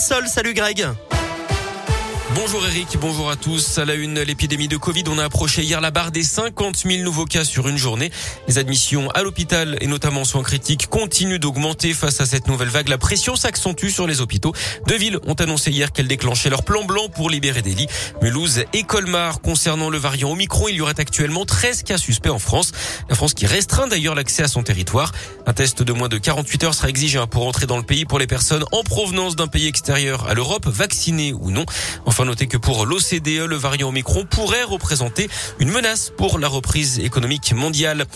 Sol. Salut Greg. Bonjour Eric, bonjour à tous. À la une, l'épidémie de Covid, on a approché hier la barre des 50 000 nouveaux cas sur une journée. Les admissions à l'hôpital et notamment soins critiques continuent d'augmenter face à cette nouvelle vague. La pression s'accentue sur les hôpitaux. Deux villes ont annoncé hier qu'elles déclenchaient leur plan blanc pour libérer des lits. Mulhouse et Colmar. Concernant le variant Omicron, il y aurait actuellement 13 cas suspects en France. La France qui restreint d'ailleurs l'accès à son territoire. Un test de moins de 48 heures sera exigé hein, pour entrer dans le pays pour les personnes en provenance d'un pays extérieur à l'Europe, vaccinées ou non. Noter que pour l'OCDE, le variant Omicron pourrait représenter une menace pour la reprise économique mondiale.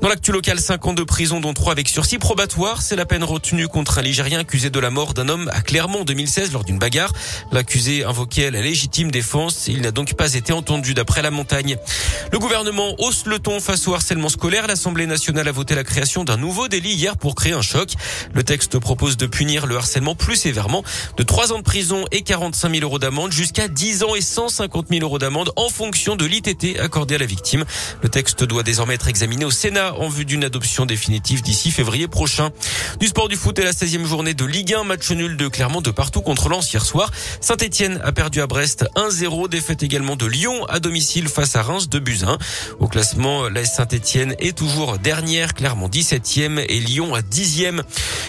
Dans l'actu local, 5 ans de prison, dont 3 avec sursis probatoire. C'est la peine retenue contre un Ligérien accusé de la mort d'un homme à Clermont en 2016 lors d'une bagarre. L'accusé invoquait la légitime défense. Il n'a donc pas été entendu d'après la montagne. Le gouvernement hausse le ton face au harcèlement scolaire. L'Assemblée nationale a voté la création d'un nouveau délit hier pour créer un choc. Le texte propose de punir le harcèlement plus sévèrement de 3 ans de prison et 45 000 euros d'amende jusqu'à 10 ans et 150 000 euros d'amende en fonction de l'ITT accordé à la victime. Le texte doit désormais être examiné au Sénat en vue d'une adoption définitive d'ici février prochain. Du sport du foot et la 16e journée de Ligue 1, match nul de Clermont de partout contre Lens hier soir. Saint-Etienne a perdu à Brest 1-0, défaite également de Lyon à domicile face à Reims de Buzyn. Au classement, la Saint-Etienne est toujours dernière, Clermont 17e et Lyon à 10e.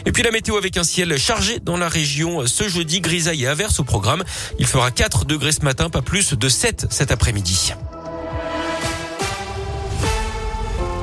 Et puis la météo avec un ciel chargé dans la région ce jeudi, grisaille et averse au programme. Il fera 4 degrés ce matin, pas plus de 7 cet après-midi.